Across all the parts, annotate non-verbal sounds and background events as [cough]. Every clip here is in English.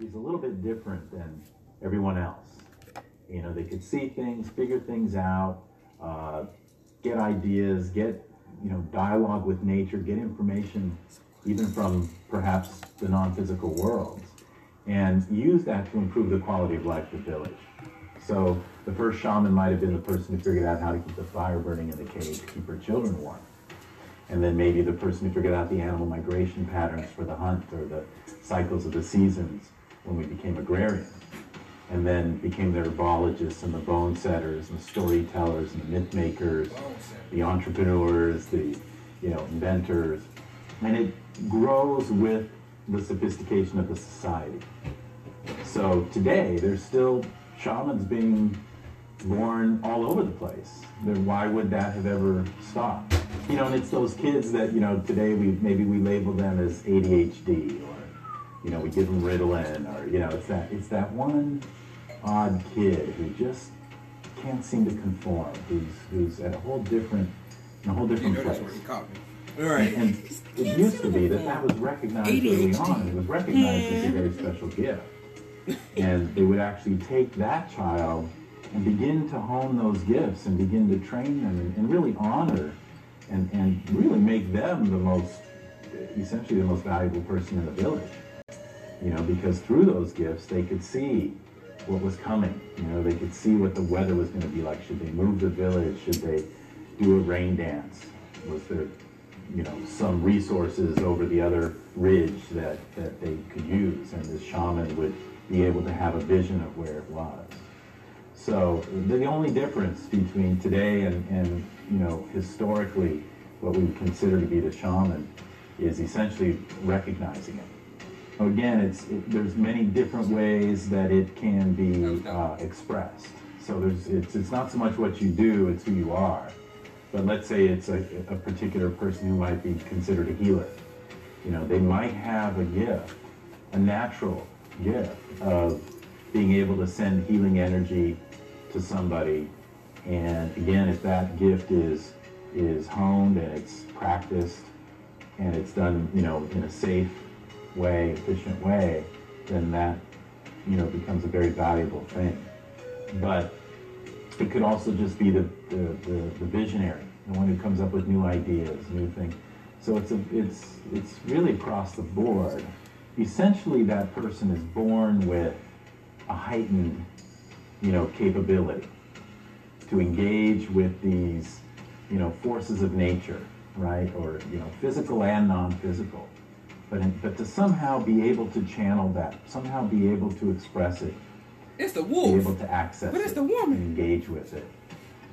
he's a little bit different than everyone else. You know, they could see things, figure things out, uh, get ideas, get you know dialogue with nature, get information even from perhaps the non-physical worlds, and use that to improve the quality of life of the village. So the first shaman might have been the person who figured out how to keep the fire burning in the cave to keep her children warm. And then maybe the person who figured out the animal migration patterns for the hunt or the cycles of the seasons when we became agrarian. And then became the herbologists and the bone setters and the storytellers and the myth makers, the entrepreneurs, the you know inventors. And it grows with the sophistication of the society. So today there's still shamans being born all over the place. Then why would that have ever stopped? You know, and it's those kids that, you know, today we maybe we label them as ADHD or, you know, we give them Ritalin or, you know, it's that it's that one odd kid who just can't seem to conform, who's who's at a whole different in a whole different You know place. that's caught me. All right. And it used to be that that was recognized early on. It was recognized as a very special gift. And they would actually take that child and begin to hone those gifts and begin to train them and, and really honor and, and really make them the most, essentially the most valuable person in the village. You know, because through those gifts, they could see what was coming. You know, they could see what the weather was going to be like. Should they move the village? Should they do a rain dance? Was there you know, some resources over the other ridge that, that they could use, and this shaman would be able to have a vision of where it was. So the only difference between today and, and you know, historically, what we would consider to be the shaman is essentially recognizing it. Again, it's, it, there's many different ways that it can be uh, expressed. So there's, it's, it's not so much what you do, it's who you are. But let's say it's a, a particular person who might be considered a healer. You know, they might have a gift, a natural gift of being able to send healing energy to somebody. And again, if that gift is is honed and it's practiced and it's done, you know, in a safe way, efficient way, then that, you know, becomes a very valuable thing. But it could also just be the, the, the, the visionary, the one who comes up with new ideas, new things. So it's a, it's it's really across the board. Essentially, that person is born with a heightened, you know, capability to engage with these, you know, forces of nature, right, or you know, physical and non-physical, but in, but to somehow be able to channel that, somehow be able to express it, It's the wolf. be able to access But it's it the woman. and engage with it.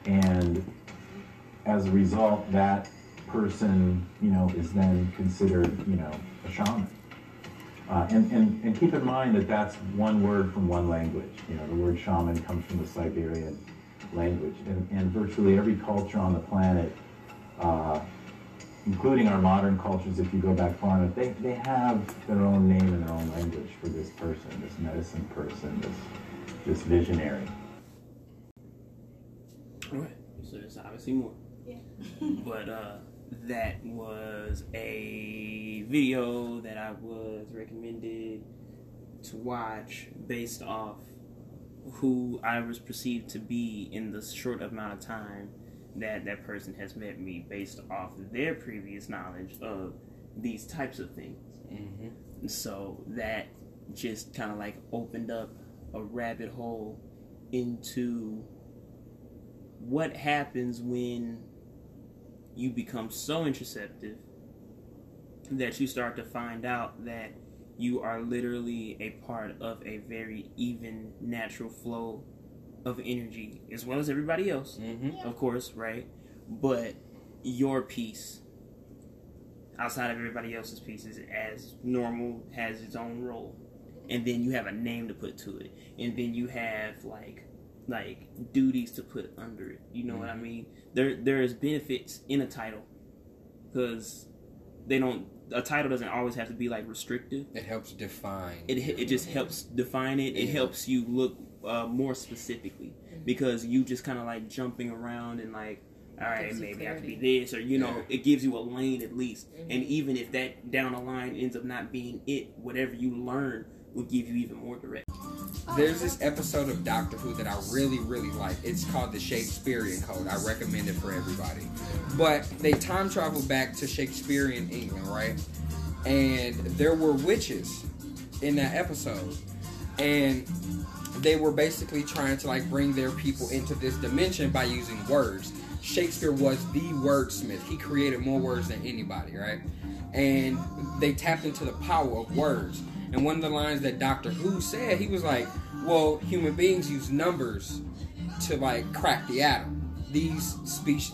And as a result, that person, you know, is then considered, you know, a shaman. Uh, and, and, and keep in mind that that's one word from one language. You know, the word shaman comes from the Siberian language. And, and virtually every culture on the planet, uh, including our modern cultures, if you go back far enough, they, they have their own name and their own language for this person, this medicine person, this, this visionary. All right. So there's obviously more. Yeah. [laughs] [laughs] but uh, that was a video that I was recommended to watch based off who I was perceived to be in the short amount of time that that person has met me based off their previous knowledge of these types of things. Mm-hmm. So that just kind of like opened up a rabbit hole into what happens when you become so interceptive that you start to find out that you are literally a part of a very even natural flow of energy as well as everybody else Mm-hmm. of course right but your piece outside of everybody else's pieces as normal has its own role and then you have a name to put to it and then you have like like duties to put under it you know what i mean there there is benefits in a title because they don't a title doesn't always have to be like restrictive It helps define. it it just helps define it. It Yeah. helps you look uh, more specifically because you just kind of like jumping around and like, all right, Gives you maybe I could be this or you know, Yeah. it gives you a lane at least. And even if that down the line ends up not being it, whatever you learn will give you even more direction. There's this episode of Doctor Who that I really, really like. It's called the Shakespearean Code. I recommend it for everybody. But they time travel back to Shakespearean England, right? And there were witches in that episode. And they were basically trying to like bring their people into this dimension by using words. Shakespeare was the wordsmith. He created more words than anybody, right? And they tapped into the power of words. And one of the lines that Doctor Who said, he was like, "Well, human beings use numbers to like crack the atom. These species,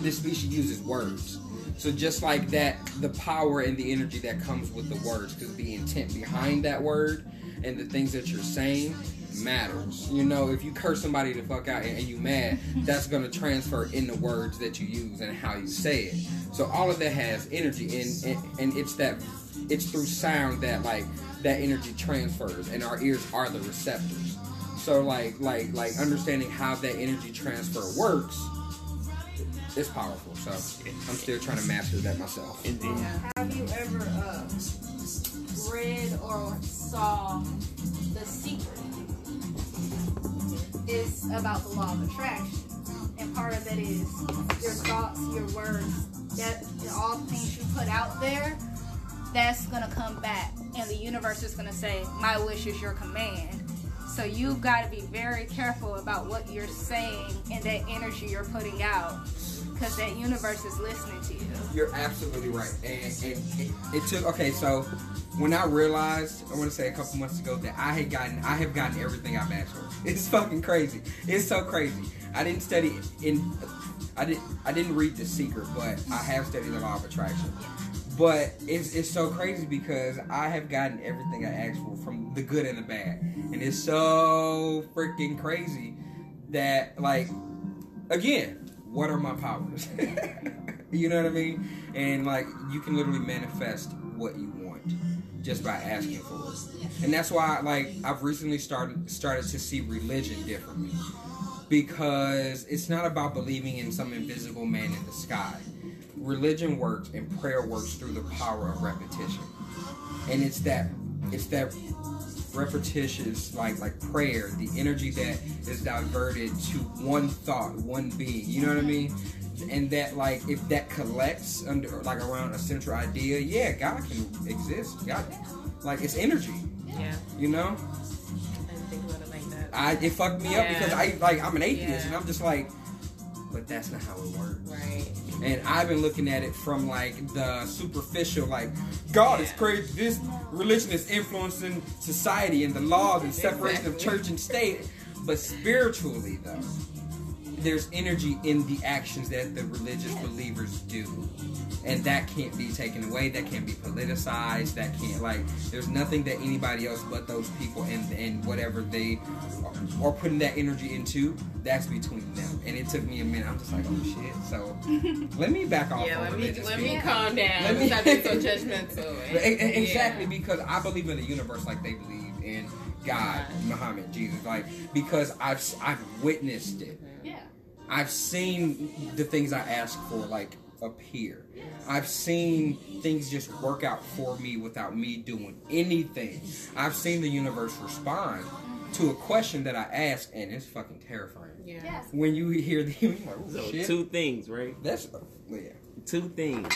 this species uses words. So just like that, the power and the energy that comes with the words, because the intent behind that word and the things that you're saying matters. You know, if you curse somebody to fuck out and, and you mad, that's gonna transfer in the words that you use and how you say it. So all of that has energy, and and, and it's that it's through sound that like that energy transfers, and our ears are the receptors. So like like like understanding how that energy transfer works is powerful. So I'm still trying to master that myself. And then Have you ever uh, read or saw The Secret? It's about the law of attraction. And part of it is your thoughts, your words, that all the things you put out there, that's gonna come back. And the universe is gonna say, My wish is your command. So you've got to be very careful about what you're saying and that energy you're putting out. Because that universe is listening to you. You're absolutely right. And, and it, it took okay. So when I realized, I want to say a couple months ago that I had gotten, I have gotten everything I've asked for. [laughs] It's fucking crazy. It's so crazy. I didn't study in, I didn't, I didn't read The Secret, but I have studied the Law of Attraction. But it's, it's so crazy because I have gotten everything I asked for from the good and the bad. And it's so freaking crazy that, like, again, what are my powers? [laughs] you know what I mean? And, like, you can literally manifest what you want just by asking for it. And that's why, like, I've recently started started to see religion differently. Because it's not about believing in some invisible man in the sky religion works and prayer works through the power of repetition and it's that it's that repetitious like like prayer the energy that is diverted to one thought one being you know what i mean and that like if that collects under like around a central idea yeah god can exist god like it's energy Yeah, you know I didn't think about it like that. i it fucked me up because i like i'm an atheist Yeah. and i'm just like but that's not how it works Right. and I've been looking at it from like the superficial, like God is crazy. This religion is influencing society and the laws and separation of church and state. But spiritually, though, there's energy in the actions that the religious believers do, and that can't be taken away. That can't be politicized. That can't like. There's nothing that anybody else but those people and and whatever they are, are putting that energy into. That's between them. And it took me a minute. I'm just like, oh shit. So [laughs] let me back off. Yeah, let me let me calm down. Let me- Stop being so [laughs] judgmental. E- e- Exactly, Yeah. because I believe in the universe like they believe in God, Right. Muhammad, Jesus. Like because I've I've witnessed it. Yeah. I've seen the things I ask for like appear. I've seen things just work out for me without me doing anything. I've seen the universe respond to a question that I ask, and it's fucking terrifying. Yeah. Yes. When you hear the, [laughs] like, oh, so shit. two things, right? That's yeah. Two things.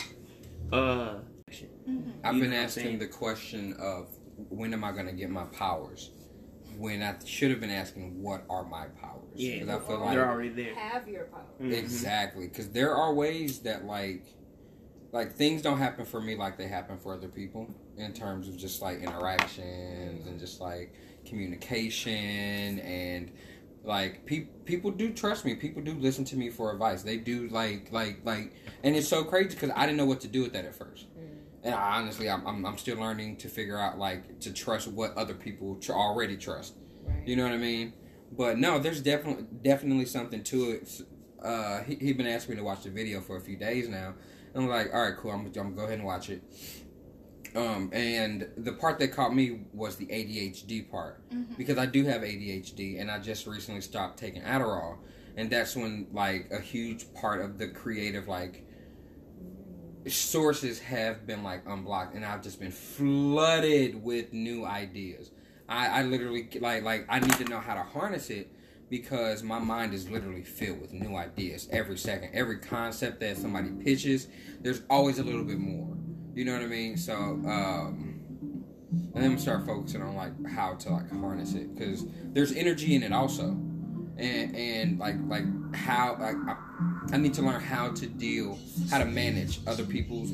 Uh, I've You been know what I'm asking the question of when am I going to get my powers? When I should have been asking what are my powers? yeah, 'Cause I feel they're already there. Have your power. Mhm. exactly because there are ways that like like things don't happen for me like they happen for other people in terms of just like interactions and just like communication and like pe- people do trust me people do listen to me for advice they do like like like and it's so crazy because i didn't know what to do with that at first and I, honestly I'm, I'm, I'm still learning to figure out like to trust what other people tr- already trust. Right. you know what i mean? But no there's definitely definitely something to it. Uh he, he been asking me to watch the video for a few days now. And i'm like all right cool. I'm, I'm gonna go ahead and watch it. Um and the part that caught me was the adhd part. Because I do have ADHD and I just recently stopped taking Adderall. And that's when like a huge part of the creative like sources have been like unblocked and I've just been flooded with new ideas I, I literally like like I need to know how to harness it because my mind is literally filled with new ideas every second. Every concept that somebody pitches, there's always a little bit more. You know what I mean? So, um, and then I'm start focusing on like how to like harness it because there's energy in it also, and and like like how like I, I need to learn how to deal, how to manage other people's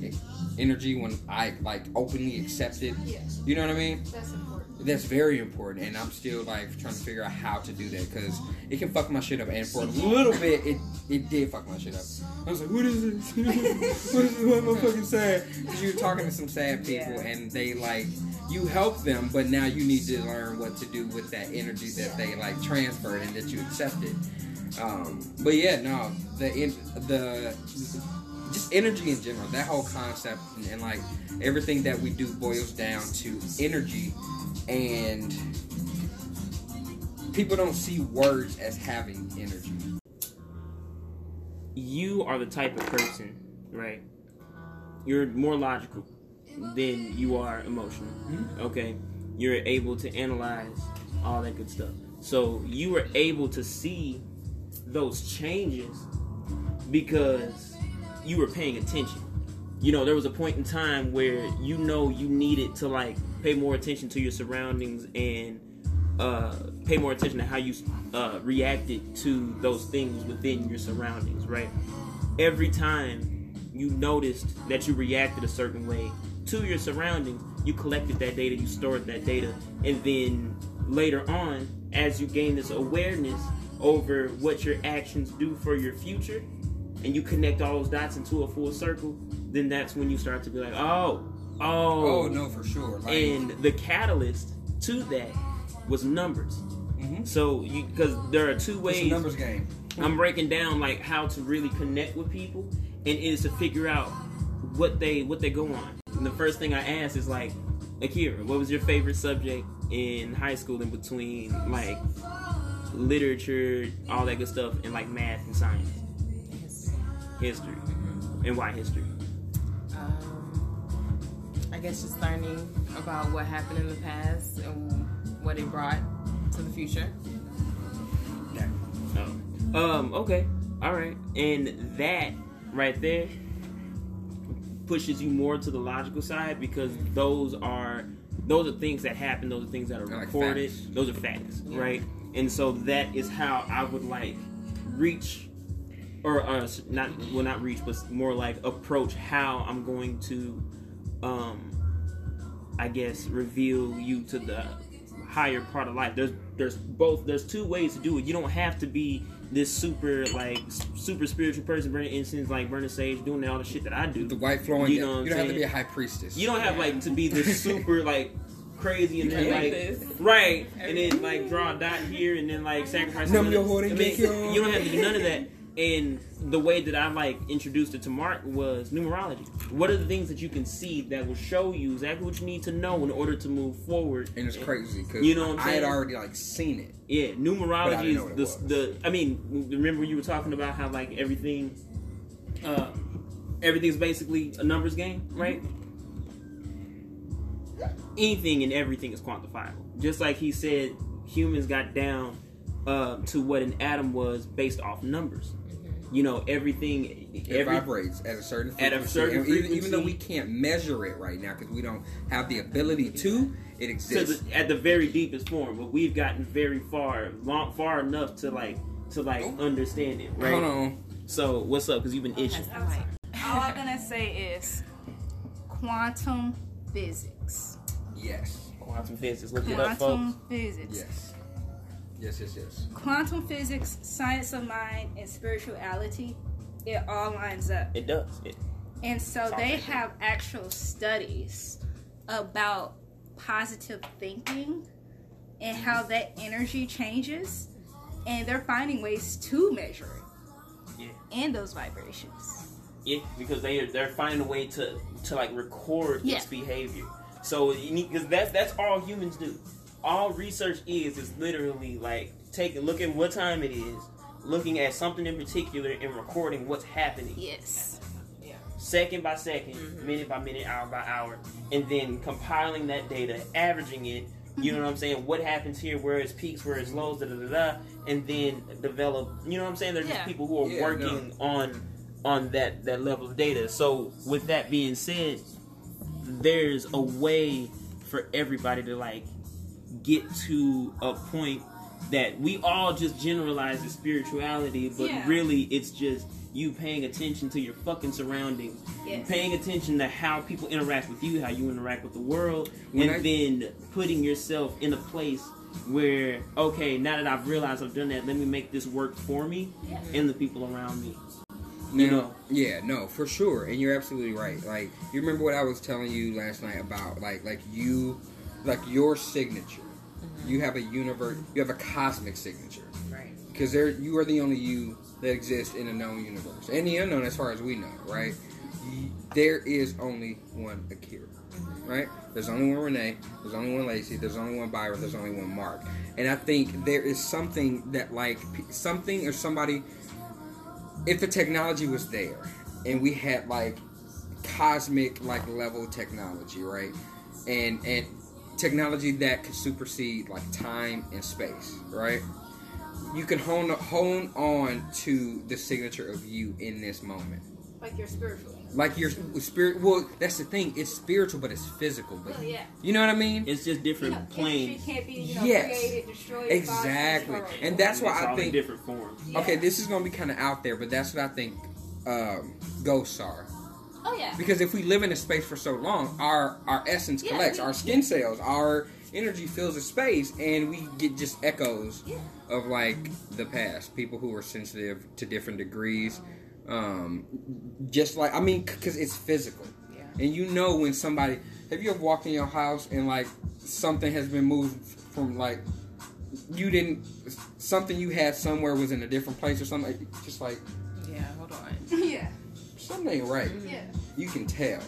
energy when I like openly accept it. Yes, You know what I mean? that's important. That's very important, and I'm still like trying to figure out how to do that because it can fuck my shit up. And for a little bit, it it did fuck my shit up. I was like, "What is this? [laughs] what is this? Why am I [laughs] fucking sad?" Because you're talking to some sad people, Yeah. and they like you help them, but now you need to learn what to do with that energy that they like transferred and that you accepted. Um, but yeah, no, the the just energy in general, that whole concept and, and like everything that we do boils down to energy and people don't see words as having energy. you are the type of person, right? You're more logical than you are emotional. Okay, you're able to analyze all that good stuff. So you were able to see those changes because you were paying attention. You know, there was a point in time where you know you needed to like pay more attention to your surroundings and uh, pay more attention to how you uh, reacted to those things within your surroundings, right? Every time you noticed that you reacted a certain way to your surroundings, you collected that data, you stored that data, and then later on, as you gain this awareness over what your actions do for your future, and you connect all those dots into a full circle, then that's when you start to be like, oh, oh, Oh no, for sure. Like, and the catalyst to that was numbers. Mhm. So because there are two it's a ways numbers game. I'm breaking down like how to really connect with people, and it is to figure out what they what they go on. And the first thing I ask is like, Akeira, what was your favorite subject in high school in between like literature, all that good stuff, and like math and science, history, and why history? Um, I guess just learning about what happened in the past and what it brought to the future. Oh. Um, okay. All right. And that right there pushes you more to the logical side because those are those are things that happen, those are things that are They're recorded, facts. those are facts, right? And so that is how I would like reach or uh, not well not reach but more like approach how I'm going to um I guess reveal you to the higher part of life. There's there's both there's two ways to do it. You don't have to be this super like super spiritual person burning incense like burning sage doing all the shit that I do. The white flowing. You You, know what I'm don't have to be a high priestess. You don't have like to be this super like crazy and then Like like this. right and then like draw a dot here and then like sacrifice. Numb another- your and I mean, you don't have to do none of that. [laughs] And the way that I like introduced it to Mark was numerology. What are the things that you can see that will show you exactly what you need to know in order to move forward? and it's crazy because You know I had already like seen it. Yeah, numerology is the, the. I mean, remember you were talking about how like everything, uh, everything's basically a numbers game, right? Anything and everything is quantifiable. Just like he said, humans got down uh, to what an atom was based off numbers. You know, everything. It Every, vibrates at a certain At a certain And even, even though we can't measure it right now because we don't have the ability to, it to exists. the, at the very deepest form, but we've gotten very far, long, far enough to like to like Oh. understand it, right? Hold on. So what's up? Because you've been itching. That's the mic. All I'm gonna say is quantum physics. Yes. Quantum physics. Look it up, folks. Quantum physics. Yes. Yes. Yes. Yes. Quantum physics, science of mind, and spirituality, it all lines up. It does. It, And so they like it. have actual studies about positive thinking and how that energy changes. And they're finding ways to measure it Yeah. and those vibrations. yeah, because they are they're finding a way to to like record Yeah. its behavior. So you need because that's that's all humans do. All research is is literally like taking looking what time it is, looking at something in particular and recording what's happening Yes. second by 2nd mm-hmm. minute by minute, hour by hour, and then compiling that data, averaging it, You know what I'm saying? What happens here, where it's peaks, where it's lows, da da da da, and then develop. You know what I'm saying? There's Yeah. just people who are Yeah, working on on that that level of data. So with that being said, there's a way for everybody to like get to a point that we all just generalize as spirituality, but Yeah. really it's just you paying attention to your fucking surroundings, Yes. paying attention to how people interact with you, how you interact with the world, When and I- then putting yourself in a place where okay, now that I've realized I've done that, let me make this work for me Yeah. and the people around me. Now, You know. yeah, no, for sure, and you're absolutely right. Like, you remember what I was telling you last night about, like, like you, like your signature. You have a universe. You have a cosmic signature Right. because there, you are the only you that exists in a known universe and the unknown, as far as we know, right? There is only one Akeira, right? There's only one Renee. There's only one Lacey. There's only one Byron. There's only one Mark. And I think there is something that, like, something or somebody if the technology was there and we had like cosmic like level technology right and and technology that could supersede like time and space right you can hone hone on to the signature of you in this moment Like your spiritual. like your spirit well that's the thing it's spiritual but it's physical but Well, yeah. you know what i mean It's just You different know, planes. can't be, you know, Yes. created, destroyed, Exactly. destroyed. And that's why It's I all in think- different forms. Yeah. okay this is gonna be kind of out there but that's what i think um, ghosts are Oh yeah. Because if we live in a space for so long, our our essence Yeah, collects, we- our skin cells, our energy fills the space, and we get just echoes Yeah. of like the past. People who are sensitive to different degrees, um, just like I mean, because it's physical, Yeah. and you know when somebody. Have you ever walked in your house and like something has been moved from like you didn't something you had somewhere was in a different place or something? Just like Yeah. Hold on. [laughs] yeah. Something ain't right. Yeah. you can tell.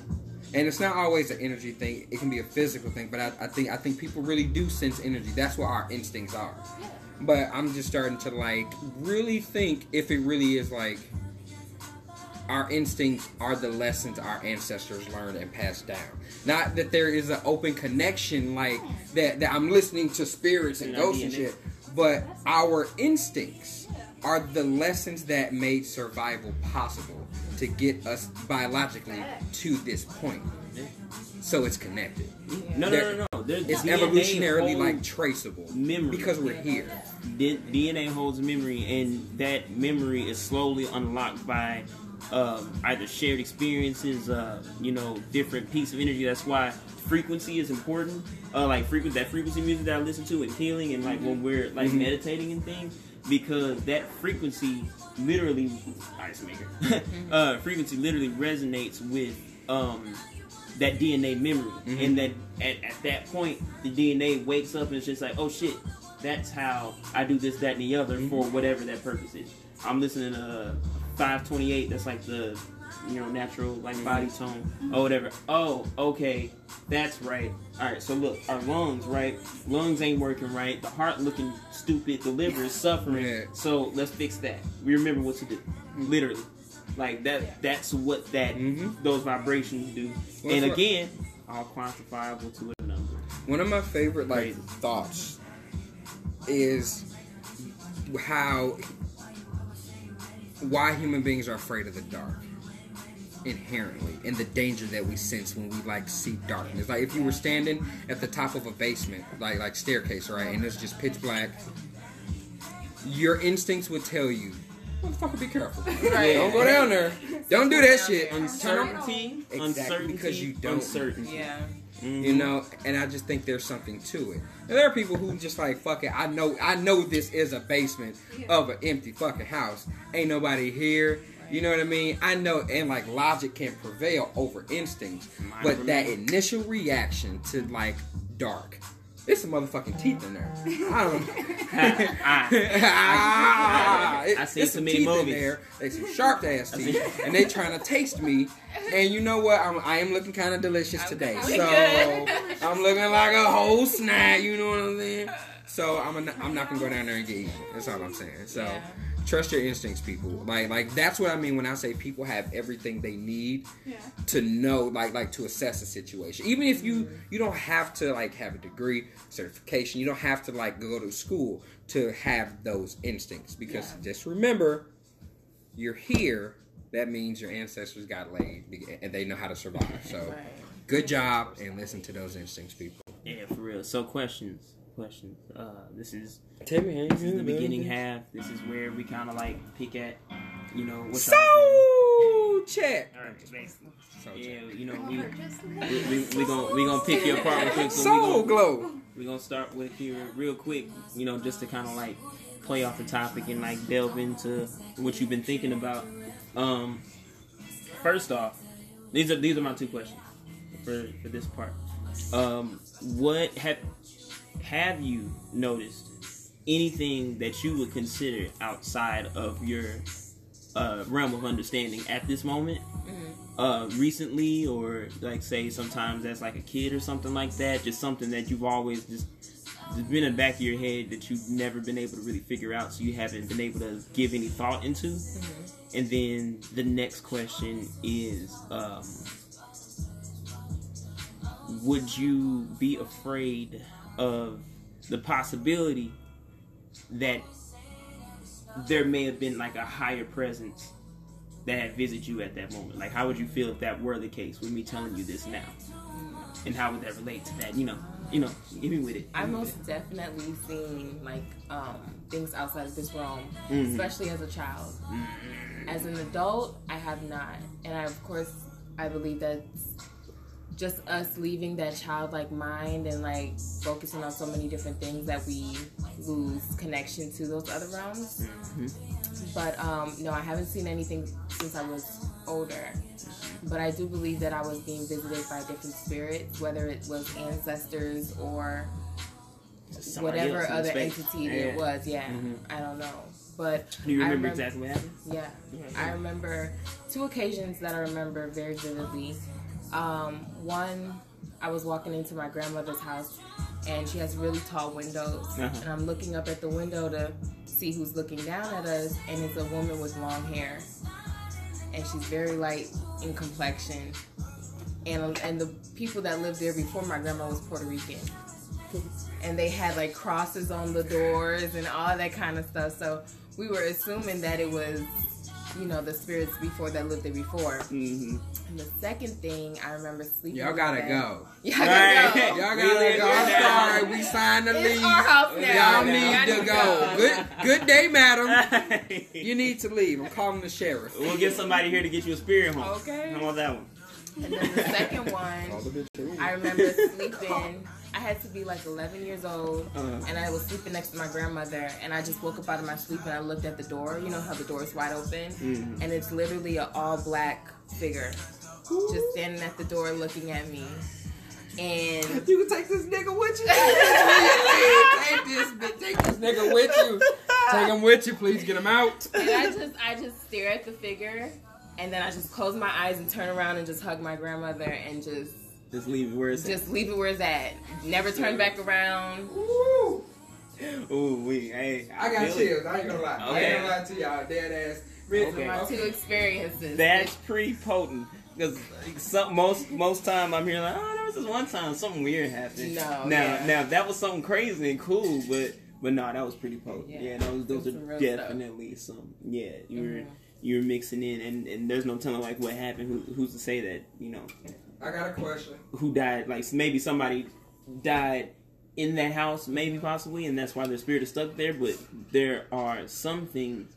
And it's not always an energy thing. It can be a physical thing. But I, I think I think people really do sense energy. That's what our instincts are. Yeah. But I'm just starting to like really think if it really is like our instincts are the lessons our ancestors learned and passed down. Not that there is an open connection like that that I'm listening to spirits and In ghosts and shit. But our instincts are the lessons that made survival possible to get us biologically to this point. So it's connected. No, no, no, no. There's It's DNA evolutionarily like traceable memory because we're here. D- DNA holds memory, and that memory is slowly unlocked by um, either shared experiences, uh, you know, different piece of energy. That's why frequency is important. Uh, like frequency, that frequency music that I listen to and healing, and like when we're like Mhm. meditating and things, because that frequency literally, ice [laughs] maker, uh, frequency literally resonates with. Um, that DNA memory, Mhm. and that at, at that point the DNA wakes up and it's just like, oh shit, that's how I do this, that, and the other for whatever that purpose is. I'm listening to 528. That's like the you know natural like body tone or whatever. Oh, okay, that's right. All right, so look, our lungs, right? Lungs ain't working right. The heart looking stupid. The liver is suffering. Yeah. So let's fix that. We remember what to do. Literally. Like that that's what that Mhm. those vibrations do. Well, and again, all quantifiable to a number. One of my favorite like Crazy. thoughts is how why human beings are afraid of the dark inherently and the danger that we sense when we like see darkness. Like if you were standing at the top of a basement like like staircase right and it's just pitch black your instincts would tell you motherfucker be careful. Right. don't go down there. Don't do that shit. Uncertainty, Exactly, uncertainty, because you don't. uncertainty. Yeah. you know and i just think there's something to it. And there are people who just like fuck it. I know i know this is a basement of an empty fucking house. Ain't nobody here you know what i mean i know and like logic can prevail over instincts but that initial reaction to like dark there's some motherfucking teeth in there. I don't. [laughs] Ah, ah. [laughs] I- I It- seen it's too some teeth in there. They some sharp ass teeth, and they trying to taste me. And you know what? I'm, I am looking kind of delicious today. Okay, So good. I'm looking like a whole snack. You know what I'm saying? So I'm gonna, I'm not gonna go down there and get eaten. That's all I'm saying. So Yeah. Trust your instincts, people. Like like that's what I mean when I say people have everything they need Yeah. to know, like like to assess a situation. Even if you mm-hmm. you don't have to like have a degree, certification. You don't have to like go to school to have those instincts. Because just remember, you're here. That means your ancestors got laid and they know how to survive. So Right. good job and listen to those instincts, people. Yeah, for real. So questions, questions. Uh, this is Timmy, this is the beginning half. This is where we kind of like pick at, you know, what's So check. All right, basically. So Yeah, check. you know, Oh, we just we we, we gonna we gonna pick you apart real quick. So we Soul gonna, glow. we gonna start with you real quick. You know, just to kind of like play off the topic and like delve into what you've been thinking about. Um, first off, these are these are my two questions for for this part. Um, what have have you noticed anything that you would consider outside of your uh, realm of understanding at this moment? Uh, recently, or like say sometimes as like a kid or something like that, just something that you've always just just been in the back of your head that you've never been able to really figure out, so you haven't been able to give any thought into. And then the next question is, um, would you be afraid of the possibility that there may have been like a higher presence that had visited you at that moment? Like, how would you feel if that were the case with me telling you this now? And how would that relate to that? You know, you know, give me with it. I Give me with most definitely seen like um, things outside of this realm, Mhm. especially as a child. As an adult, I have not, and I, of course, I believe that just us leaving that childlike mind and like focusing on so many different things that we lose connection to those other realms. But um, no, I haven't seen anything since I was older. But I do believe that I was being visited by different spirits, whether it was ancestors or. Somebody whatever other space. entity Yeah. it was. Yeah, Mhm. I don't know. But Do you remember remem- exactly what happened? Yeah, Yeah, I remember two occasions that I remember very vividly. Um, one, I was walking into my grandmother's house, and she has really tall windows, Uh-huh. and I'm looking up at the window to see who's looking down at us, and it's a woman with long hair, and she's very light in complexion, and and the people that lived there before my grandma was Puerto Rican. And they had like crosses on the doors and all that kind of stuff. So we were assuming that it was, you know, the spirits before that lived there before. Mm-hmm. And the second thing I remember sleeping. Y'all gotta bed- go. [laughs] Yeah, I gotta go. Y'all gotta live go. I'm sorry, we signed the It's lease. our house now. Y'all need to go. [laughs] Good, good day, madam. You you need to leave. I'm calling the sheriff. We'll get somebody here to get you a spirit home. Okay. How about that one? And then the second one, I remember sleeping. I had to be like 11 years old, Uh-huh. and I was sleeping next to my grandmother. And I just woke up out of my sleep and I looked at the door. You know how the door is wide open, Mhm. and it's literally an all black figure just standing at the door looking at me. And [laughs] You can take this nigga with you. [laughs] take this, bi- take this nigga with you. Take him with you. Please get him out. and I just I just stare at the figure, and then I just close my eyes and turn around and just hug my grandmother and just Just leave it where it's just leave it where it's at. Never turn back around. Woo. at. Ooh, we. Hey, I got feel it. chills. I ain't gonna lie. I ain't gonna lie to y'all. Dead ass. Really, Okay. My two experiences. That's pretty potent. Because most most time I'm here like, oh, there was this one time something weird happened. No, now yeah. now that was something crazy and cool, but but no, that was pretty potent. Yeah, Yeah. those those Some are real stuff. definitely some. Yeah, you were Mhm. you were mixing in, and and there's no telling like what happened. Who, who's to say that you know I got a question. who died? Like maybe somebody died in that house, maybe possibly, and that's why their spirit is stuck there. But there are some things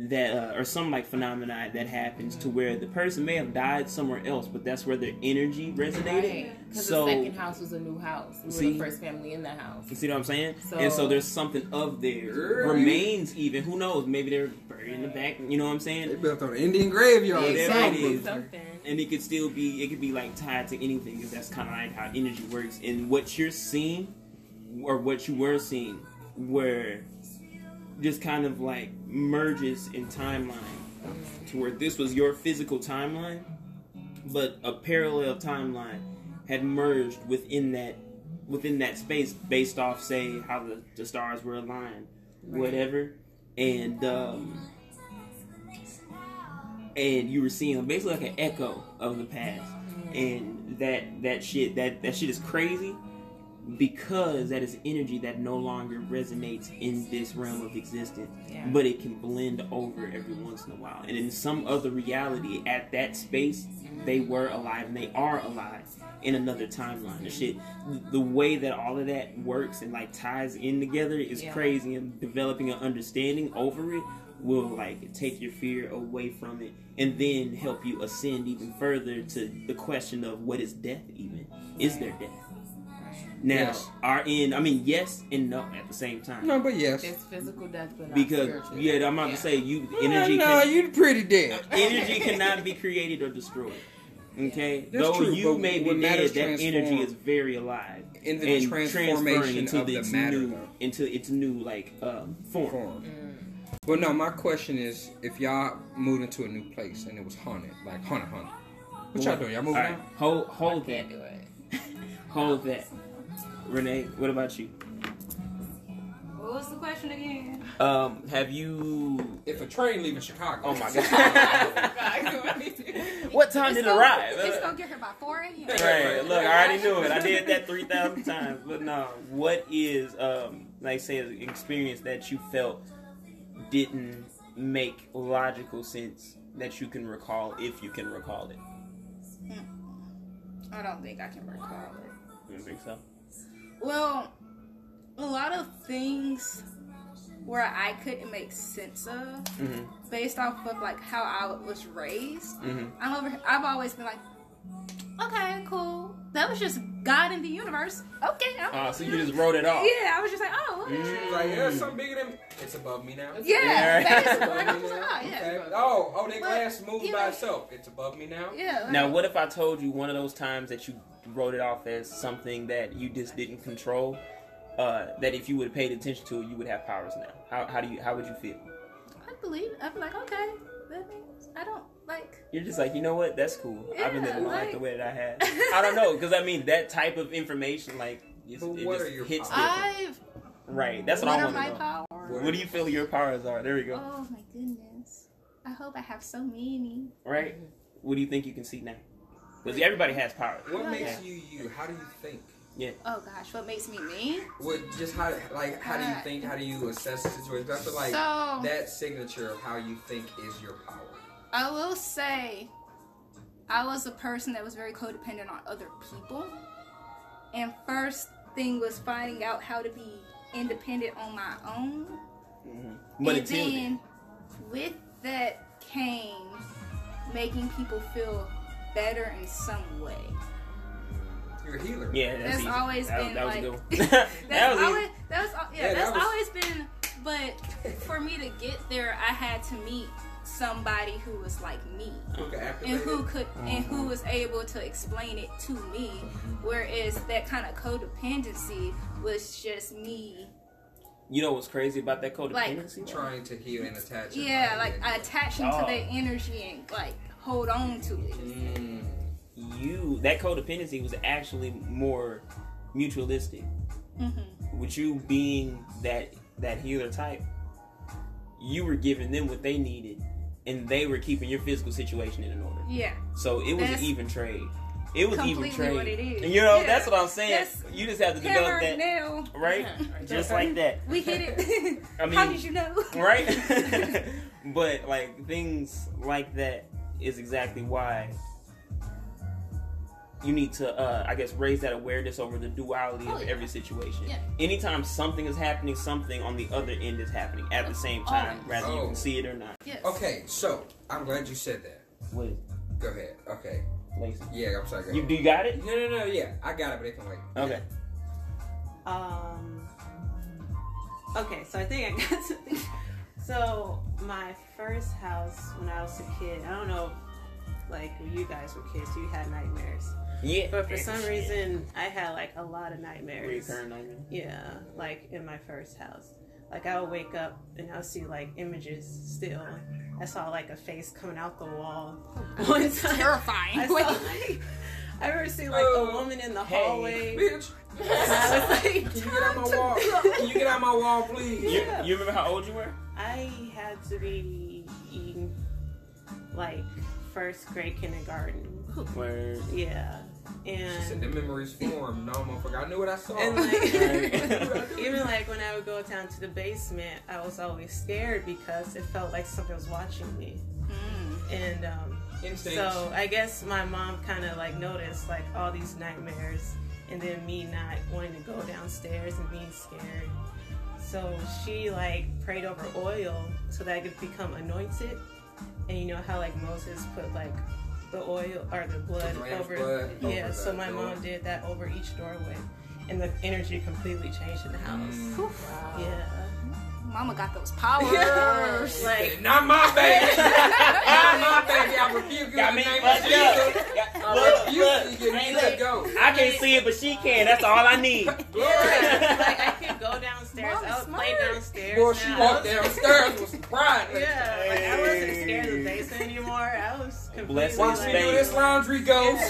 that uh, or some like phenomena that happens to where the person may have died somewhere else, but that's where their energy resonated. Because So- the second house was a new house. We were See? the first family in that house. You see what I'm saying? So- and so there's something of their Girl, remains. Even who knows? Maybe they're buried in the back. You know what I'm saying? They built on an Indian graveyard. Whatever it Exactly. is. Something. and it could still be it could be like tied to anything because that's kind of like how energy works and what you're seeing or what you were seeing where just kind of like merges in timeline to where this was your physical timeline but a parallel timeline had merged within that within that space based off, say, how the, the stars were aligned, whatever, and um, and you were seeing basically like an echo of the past, and that that shit that that shit is crazy because that is energy that no longer resonates in this realm of existence, Yeah. but it can blend over every once in a while. And in some other reality, at that space, mm-hmm. they were alive and they are alive in another timeline. The shit, the way that all of that works and like ties in together is Yeah. crazy. And developing an understanding over it will like take your fear away from it, and then help you ascend even further to the question of what is death. Even is there death? Now, Yes. are in, I mean, yes and no at the same time. No, but yes. It's physical death, but not because spiritual. yeah, I'm about Yeah. to say you no, energy. no, can, you're pretty dead. energy cannot be created or destroyed. Okay, That's though true, you but may be dead, that energy is very alive in the and transformation transferring into of the its matter, new though. into its new like um, form. form. But no, my question is, if y'all moved into a new place and it was haunted, like haunted, haunted, what y'all doing? Y'all moving All right, out? hold hold that, Can't do it. [laughs] hold that. Renee, what about you? What was the question again? Um, have you? If a train leaving Chicago, Oh my [laughs] god! what time did it gonna, arrive? It's gonna get here by 4 a.m. Right. Look, I already knew it. I did that three thousand times. But no, what is um like say an experience that you felt didn't make logical sense that you can recall if you can recall it? I don't think I can recall it. You think so? Well, a lot of things where I couldn't make sense of Mm-hmm. based off of like how I was raised. Mm-hmm. I'm over. I've always been like, okay, cool. That was just God in the universe. Okay. I'm, Oh, so you just wrote it off. yeah, I was just like, oh, okay. Mm. like yeah, something bigger than it's above me now. yeah. Yeah. like, [laughs] I me was like, now. oh, yeah. Okay. Oh, oh, that glass moved by know- itself. It's above me now. Yeah. like- Now, what if I told you one of those times that you wrote it off as something that you just didn't control? Uh, that if you would have paid attention to it, you would have powers now. How, how do you? How would you feel? I believe. I'd be like, okay, that means I don't like. You're just like, you know what? That's cool. I've been living my life like- the way that I have. [laughs] I don't know, because I mean that type of information, like, it's, it just hits powers? different. I've. Right. That's what, what I want my to know. powers? What do you feel your powers are? There we go. Oh my goodness. I hope I have so many. Right. What do you think you can see now? Because everybody has power. What makes yeah. you you? How do you think? Yeah. Oh gosh, what makes me me? What just how like how do you Uh, think? How do you assess the situation? I feel like so that signature of how you think is your power. I will say, I was a person that was very codependent on other people, and first thing was finding out how to be independent on my own. hmm But and then, then, with that came making people feel better in some way. You're a healer. yeah, that's, That's easy. always that, been that was like. a good one. [laughs] that's [laughs] that was always easy. that was yeah, Yeah, that that's was- always been. But for me to get there, I had to meet somebody who was like me Who and who it? could and who was able to explain it to me. Whereas that kind of codependency was just me. You know what's crazy about that codependency Like- codependency? trying to heal and attach. Yeah, like attaching Oh. to that energy and like hold on to it. Mm. you that codependency was actually more mutualistic. hmm With you being that that healer type, you were giving them what they needed, and they were keeping your physical situation in order. Yeah, So it was That's an even trade. It was even trade. what it is. And you know, Yeah. that's what I'm saying. That's You just have to develop that, nail. right? [laughs] Just like that. We hit it. [laughs] I mean, How did you know? right? [laughs] but like things like that is exactly why you need to, uh, I guess, raise that awareness over the duality Oh, of yeah. every situation. Yeah. Anytime something is happening, something on the other end is happening at the same time, Always. whether you Oh. can see it or not. yes. Okay, so I'm glad you said that. What, Go ahead. Okay. Lacey? Yeah, I'm sorry. Go You do you got it? No, no, no. Yeah, I got it, but it can wait. Okay. Um. Okay, so I think I got [laughs] something. So my first house when I was a kid, I don't know, like when you guys were kids, you had nightmares, Yeah. but for some reason I had like a lot of nightmares. Recurring nightmare. Yeah, like in my first house. Like I would wake up and I'll see like images still. I saw like a face coming out the wall. [laughs] One time, Terrifying. I saw Wait. like I ever see like Oh. a woman in the Hey. hallway. Bitch. And I was like, Can you get out my wall? Can you get out my wall, please? You, you remember how old you were? I had to be in like first grade kindergarten. Where Yeah. And She said And the memories formed. No, motherfucker. I knew what I saw. and like [laughs] Right. [laughs] even like when I would go down to the basement, I was always scared because it felt like something was watching me. And um, so I guess my mom kind of like noticed like all these nightmares, and then me not wanting to go downstairs and being scared. So she like prayed over oil so that I could become anointed. And you know how like Moses put like the oil or the blood The over blood yeah. over so my door. mom did that over each doorway, and the energy completely changed in the house. Mm. Yeah. Mama got those [laughs] powers. like Not my baby. [laughs] Not my baby. I rebuke you Got in me the name of fucked. Jesus. Got- I Look, rebuke look, you. You need to go. I can't see it, but she can. That's all I need. [laughs] Yeah, like I could go downstairs. Mom is I would play downstairs. Boy, she now. walked downstairs with some pride. Yeah, like I wasn't scared of the basement anymore. I was completely Bless Watch his me do this laundry goes. [laughs]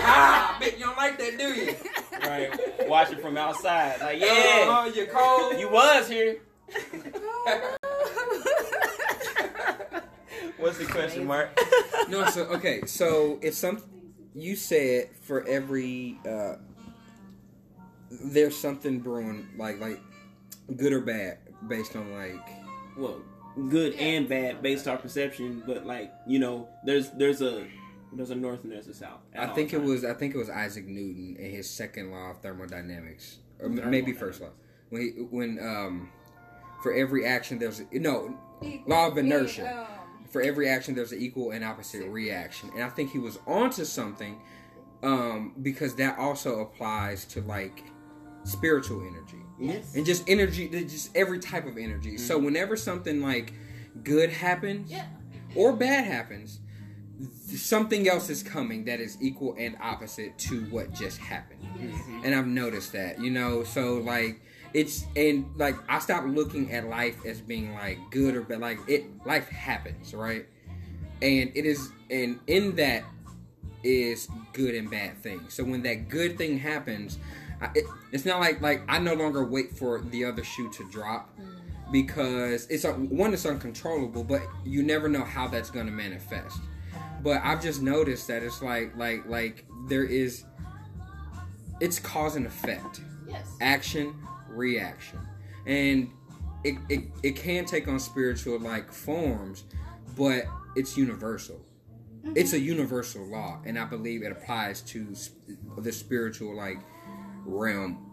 ah, I bet you don't like that, do you? Right. Watch it from outside. Like, yeah, Uh, you cold. you was here. [laughs] What's the question, Mark? [laughs] No, so okay, so if some you said for every uh there's something brewing like like good or bad based on like well, good and bad based on perception, but like you know, there's there's a there's a north and there's a south. I think it was I think it was Isaac Newton and his second law of thermodynamics or m- maybe first law. When he, when um for every action there's no law of inertia for every action there's an equal and opposite reaction. And i think he was onto something um because that also applies to like spiritual energy. Yes. and just energy just every type of energy. So whenever something like good happens Yeah. or bad happens something else is coming that is equal and opposite to what just happened. And i've noticed that you know? So like it's and like i stopped looking at life as being like good or bad like it life happens right? And it is and in that is good and bad things. So when that good thing happens I, it, it's not like like i no longer wait for the other shoe to drop mm. because it's a, one it's uncontrollable but you never know how that's going to manifest. But i've just noticed that it's like like like there is it's cause and effect. Yes. action reaction. And it, it, it can take on spiritual like forms but it's universal. Mm-hmm. It's a universal law and i believe it applies to sp- the spiritual like realm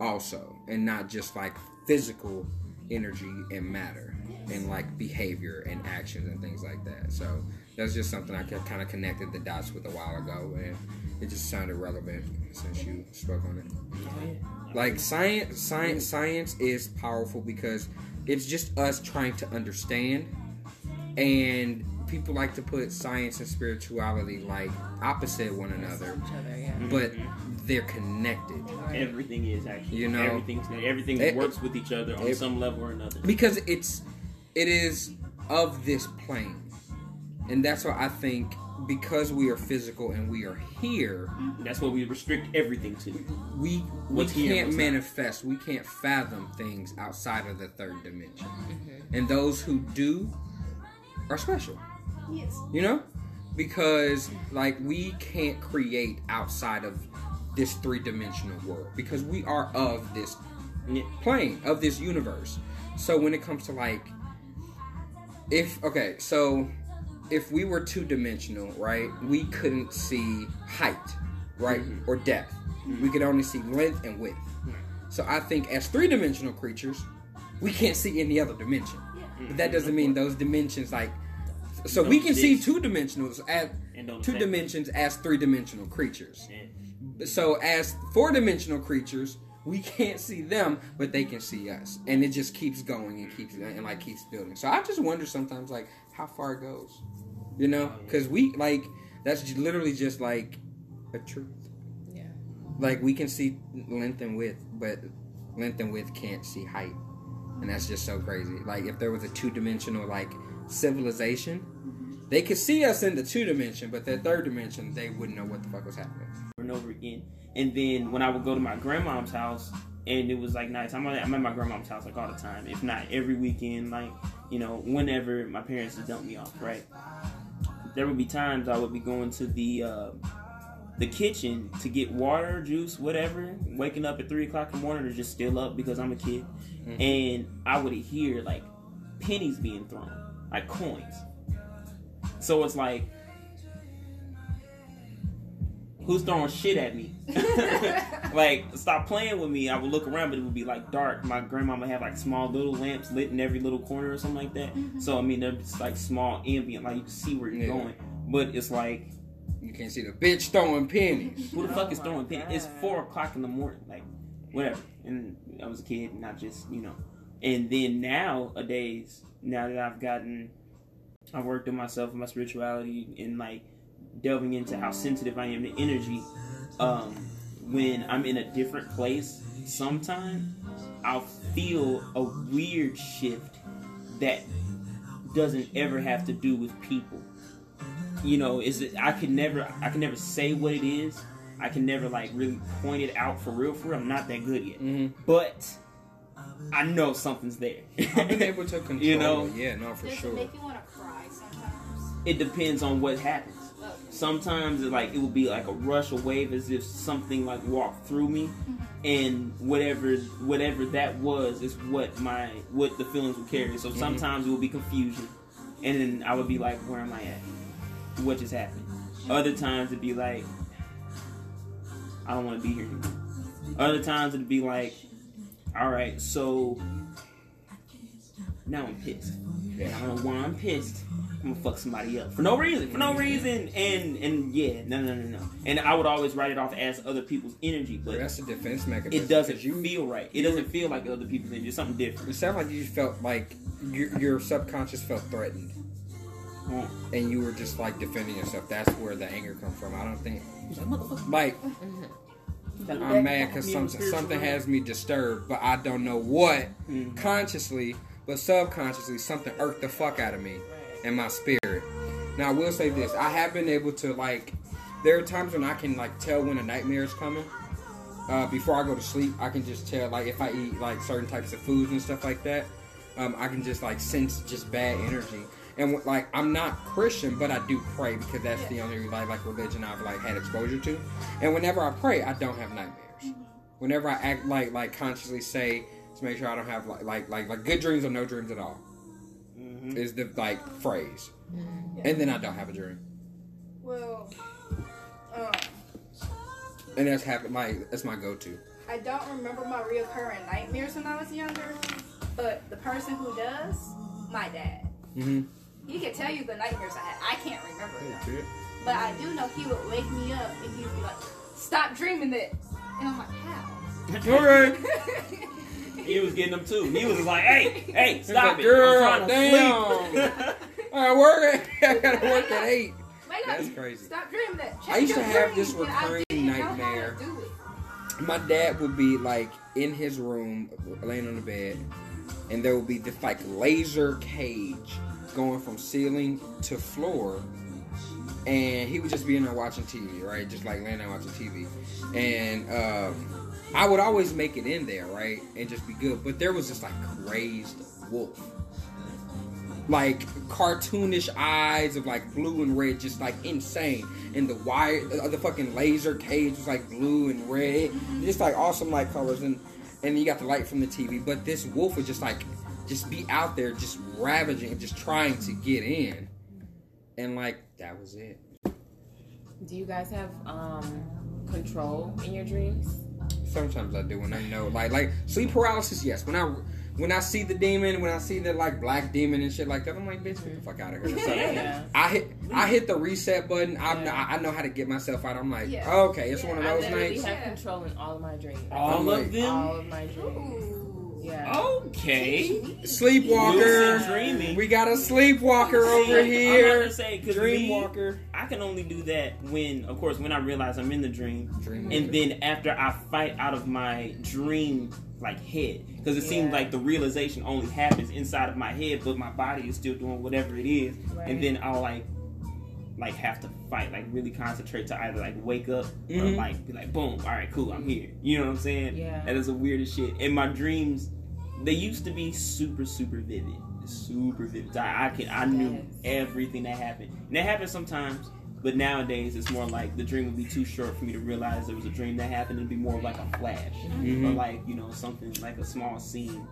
also and not just like physical energy and matter and like behavior and actions and things like that. So that's just something i kind of connected the dots with a while ago and it just sounded relevant since you spoke on it like science science mm. science is powerful because it's just us trying to understand and people like to put science and spirituality like opposite one another Each other, yeah. Mm-hmm. but they're connected Everything is actually. You know, everything's everything it- works with each other on it- some level or another. because it's it is of this plane and that's what i think because we are physical and we are here That's what we restrict everything to. we we What's here, can't what's not. manifest we can't fathom things outside of the third dimension mm-hmm. and those who do are special Yes. you know because like we can't create outside of this three-dimensional world because we are of this plane of this universe so when it comes to like if okay so if we were two-dimensional right we couldn't see height right Mhm. or depth. We could only see length and width. So i think as three-dimensional creatures we can't see any other dimension. But that doesn't mean those dimensions like so we can see two dimensionals as two dimensions as three dimensional creatures. Yeah. So as four dimensional creatures, we can't see them, but they can see us, and it just keeps going and keeps and like keeps building. So I just wonder sometimes like how far it goes, you know? Oh, because we like that's literally just like a truth. Yeah. Like we can see length and width, but length and width can't see height, and that's just so crazy. Like if there was a two dimensional like civilization, mm-hmm. they could see us in the two dimension, but the third dimension they wouldn't know what the fuck was happening. Over and over again. And then when I would go to my grandmom's house and it was like nighttime, I'm I'm at my grandmom's house like all the time, if not every weekend, like you know, whenever my parents would dump me off, right? There would be times I would be going to the uh, the kitchen to get water, juice, whatever. Waking up at three o'clock in the morning or just still up because I'm a kid, and I would hear like pennies being thrown, like coins. So it's like, who's throwing shit at me? [laughs] like, stop playing with me. I would look around, but it would be like dark. My grandmama had like small little lamps lit in every little corner or something like that. Mm-hmm. So I mean, they're just like small ambient, like you can see where you're Yeah. going. But it's like, You can't see the bitch throwing pennies. [laughs] who the Oh fuck is throwing pennies? It's four o'clock in the morning, like whatever. And I was a kid, not just you know. And then nowadays, now that I've gotten, I've worked on myself and my spirituality and like delving into how sensitive I am to energy. Um, when I'm in a different place, sometimes I'll feel a weird shift that doesn't ever have to do with people you know is it i can never i can never say what it is i can never like really point it out for real for real i'm not that good yet hmm but i know something's there I've been [laughs] able to control. You know? yeah, no, for Does sure. it make you want to cry sometimes? it depends on what happens Okay. Sometimes it, like it will be like a rush a wave as if something like walked through me. Mm-hmm. And whatever whatever that was is what my what the feelings will carry. So mm-hmm. sometimes it will be confusion. And then i would be like where am i at? What just happened? Other times it'd be like i don't want to be here anymore. Other times it'd be like all right so now i'm pissed Yeah. I don't know why I'm pissed. I'm gonna fuck somebody up for no reason, for no reason, and and yeah, no, no, no, no. And I would always write it off as other people's energy, But but that's a defense mechanism. it doesn't 'cause You, feel right. It doesn't feel like other people's energy. It's something different. it sounds like you felt like your, your subconscious felt threatened, Mm. and you were just like defending yourself. That's where the anger comes from. I don't think like I'm mad because something something has me disturbed, but I don't know what Mhm. consciously, but subconsciously something irked the fuck out of me and my spirit. Now I will say this: I have been able to like. There are times when I can like tell when a nightmare is coming. Uh, before I go to sleep, I can just tell like if I eat like certain types of foods and stuff like that. Um, I can just like sense just bad energy. And like I'm not Christian, but I do pray because that's the only like like religion I've like had exposure to. And whenever I pray, I don't have nightmares. Whenever I act like like consciously say to make sure I don't have like like like, like good dreams or no dreams at all Mhm. is the like phrase, and then I don't have a dream, Well, um, and that's happened. like that's my go to. I don't remember my reoccurring nightmares when I was younger, but the person who does, my dad. Mm-hmm. He can tell you the nightmares I had. I can't remember them. But I do know he would wake me up and he'd be like, stop dreaming it. And I'm like, how? [laughs] All right. [laughs] He was getting them too. He was like, "Hey, [laughs] hey, stop like, it! "Girl, I'm trying to sleep." [laughs] I work. [laughs] I gotta work at eight. Wake up. That's crazy. Stop dreaming that. Check I used to have this dreams. And I recurring didn't know how to nightmare. My dad would be like in his room, laying on the bed, and there would be this like laser cage going from ceiling to floor, and he would just be in there watching TV, right? Just like laying there watching TV, and um, I would always make it in there, right, and just be good. But there was this like crazed wolf. Like cartoonish eyes of like blue and red, just like insane. And the wire, the, the fucking laser cage was like blue and red, just like awesome light colors. And and you got the light from the TV. But this wolf would just like just be out there, just ravaging, and just trying to get in. And like that was it. Do you guys have um control in your dreams? Sometimes I do when I know, like, like sleep paralysis. Yes, when I when I see the demon, when I see the like black demon and shit like that, I'm like, bitch, get the fuck out of here. So, Yeah. I hit I hit the reset button. I'm, Yeah. I know how to get myself out. I'm like, Yeah. okay, it's Yeah, one of those literally nights. have Yeah. control in all of my dreams. All All night. of them. All of my dreams. Ooh. Yeah. Okay. Sleepwalker. Dreaming. We got a sleepwalker See, over I'm here. about to say, 'cause me, Dreamwalker. I can only do that when, of course, when I realize I'm in the dream, Dreamwalker. and then after I fight out of my dream like head, because it seems like the realization only happens inside of my head, but my body is still doing whatever it is, Right. and then I'll like like have to fight, like really concentrate to either like wake up or Mhm. like be like, boom, all right, cool, I'm here. You know what I'm saying? Yeah. That is the weirdest shit. And my dreams, they used to be super, super vivid, super vivid. I, I can, I knew everything that happened, and that happens sometimes. But nowadays, it's more like the dream would be too short for me to realize there was a dream that happened. It'd be more like a flash, Mhm. or like you know something like a small scene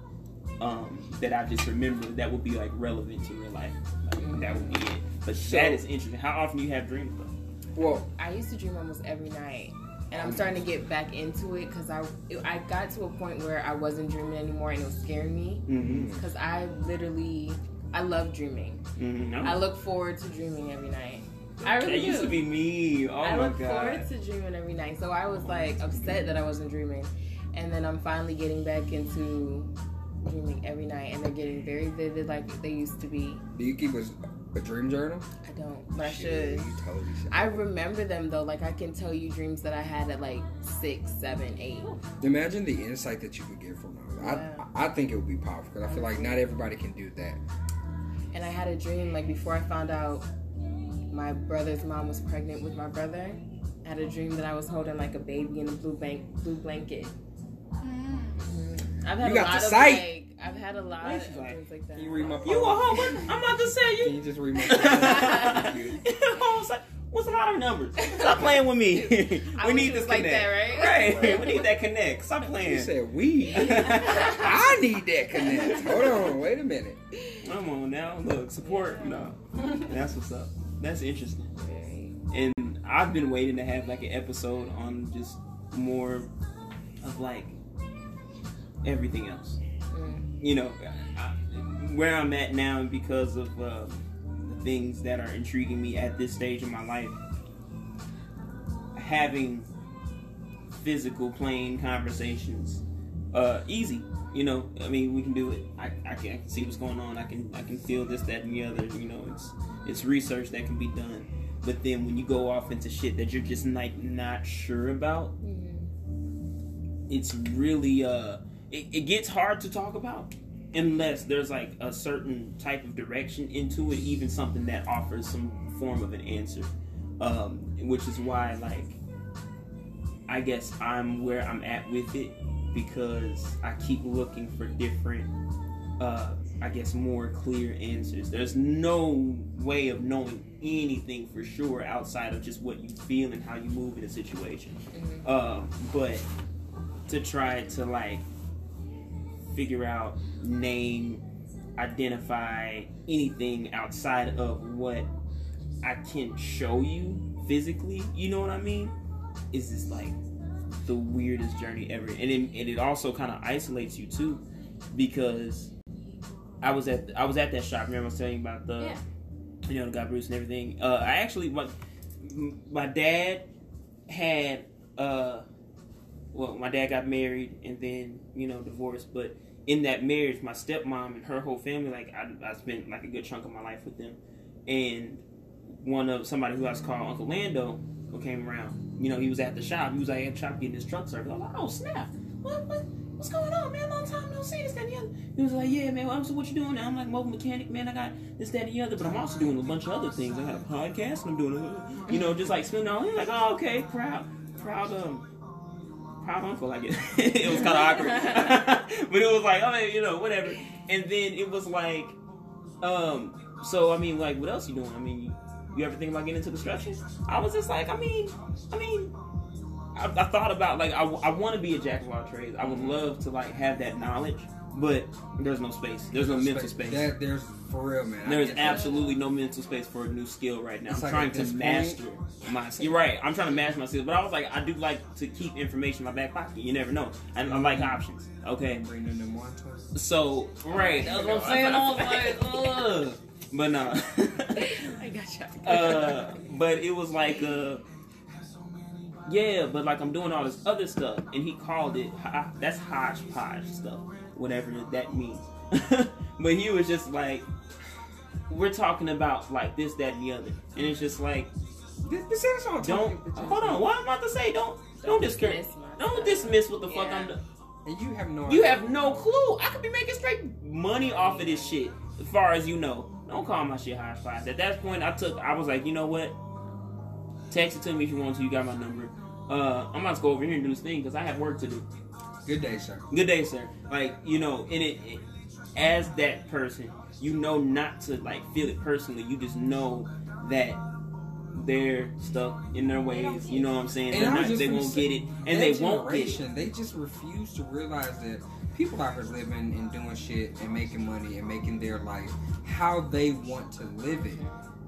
um, that I just remember that would be like relevant to real life. Like, that would be it. But So- that is interesting. How often do you have dreams though? Well, I used to dream almost every night, and I'm starting to get back into it because I I got to a point where I wasn't dreaming anymore, and it was scaring me Mm-hmm. because I literally I love dreaming. Mm-hmm. I look forward to dreaming every night. I really that used do. to be me. Oh I my look god. forward to dreaming every night. So I was like upset that I wasn't dreaming. And then I'm finally getting back into dreaming every night and they're getting very vivid like they used to be. do you keep a, a dream journal? I don't, but I should. You totally should. I remember them though. Like I can tell you dreams that I had at like six, seven, eight. Imagine the insight that you could get from those. Yeah. I, I think it would be powerful because I feel like not everybody can do that. And I had a dream like before I found out my brother's mom was pregnant with my brother. I had a dream that I was holding like a baby in a blue bank blue blanket. Mm. I've had You a got lot the of sight. like I've had a lot of she's like, dreams like that. Can you read my You a poem? hoe? What? I'm about to say you. Can you. you just read my poem? What's a- What's a lot of numbers? Stop playing with me. [laughs] We wish need it was this like that, right? Right. [laughs] we need that connect. Stop playing. you playing. said we. [laughs] I need that connect. Hold on, wait a minute. Come on now. Look, support. No. That's what's up. That's interesting. And I've been waiting to have like an episode on just more of like everything else. Mm. You know, I, where I'm at now, because of uh, the things that are intriguing me at this stage in my life, having physical, plain conversations, uh, easy. You know, I mean, we can do it. I, I, can, I can see what's going on. I can I can feel this, that, and the other. You know, it's it's research that can be done. But then when you go off into shit that you're just like not sure about, Mhm. it's really uh it, it gets hard to talk about unless there's like a certain type of direction into it even something that offers some form of an answer. Um which is why like i guess i'm where i'm at with it because i keep looking for different uh i guess more clear answers. There's no way of knowing anything for sure outside of just what you feel and how you move in a situation. Mhm. um but to try to like figure out, name, identify anything outside of what I can show you physically. You know what I mean? Is this like the weirdest journey ever? And it, and it also kind of isolates you too, because I was at I was at that shop. Remember I was telling you about the Yeah. you know the guy Bruce and everything. Uh, I actually my my dad had uh well, my dad got married and then you know divorced, but in that marriage, my stepmom and her whole family, like I, I spent like a good chunk of my life with them, and one of somebody who I was called Uncle Lando who came around. You know, he was at the shop. He was like at the shop getting his truck serviced. I was like, oh snap, what, what what's going on, man? Long time no see. This that and the other. He was like, yeah, man. Well, so what you doing now? I'm like mobile mechanic, man. I got this that and the other, but I'm also doing a bunch of other things. I got a podcast and I'm doing a, you know, just like spending all. He's like, oh okay, proud, proud um proud uncle, I guess. it [laughs] It was kind of awkward, [laughs] but it was like, oh, man, you know, whatever. And then it was like, um, so I mean, like, what else you doing? I mean, you, you ever think about getting into construction? I was just like, I mean, I mean, I, I thought about like, I, I want to be a jack of all trades. I would love to like have that knowledge, but there's no space. There's no mental space. That, there's for real, man. There's get- absolutely no mental space for a new skill right now. It's I'm like trying to this point- master my. Skill. You're right. I'm trying to master my skills, but I was like, I do like to keep information in my back pocket. You never know. I, I like options. Okay, Bring them them one so right. That's what I'm saying. I was like, ugh. But no. [laughs] I gotcha. [laughs] uh, but it was like, uh, yeah, but like I'm doing all this other stuff, and he called it that's hodgepodge stuff, whatever that means. [laughs] but he was just like, we're talking about like this, that, and the other, and it's just like, This, this is all don't hold on. What I'm about to say, don't don't discourage, dismiss don't dismiss what the fuck I'm doing. And you have no. You idea. have no clue. I could be making straight money off of this shit, as far as you know. Don't call my shit high hodgepodge. At that point, I took. I was like, you know what? Text it to me if you want to. You got my number. Uh, I'm about to go over here and do this thing because I have work to do. Good day, sir. Good day, sir. Like you know, and it, it as that person, you know not to like feel it personally. You just know that they're stuck in their ways. You know what I'm saying? And They're not, they won't get it, and they won't get it. They just refuse to realize that people out here living and doing shit and making money and making their life how they want to live it.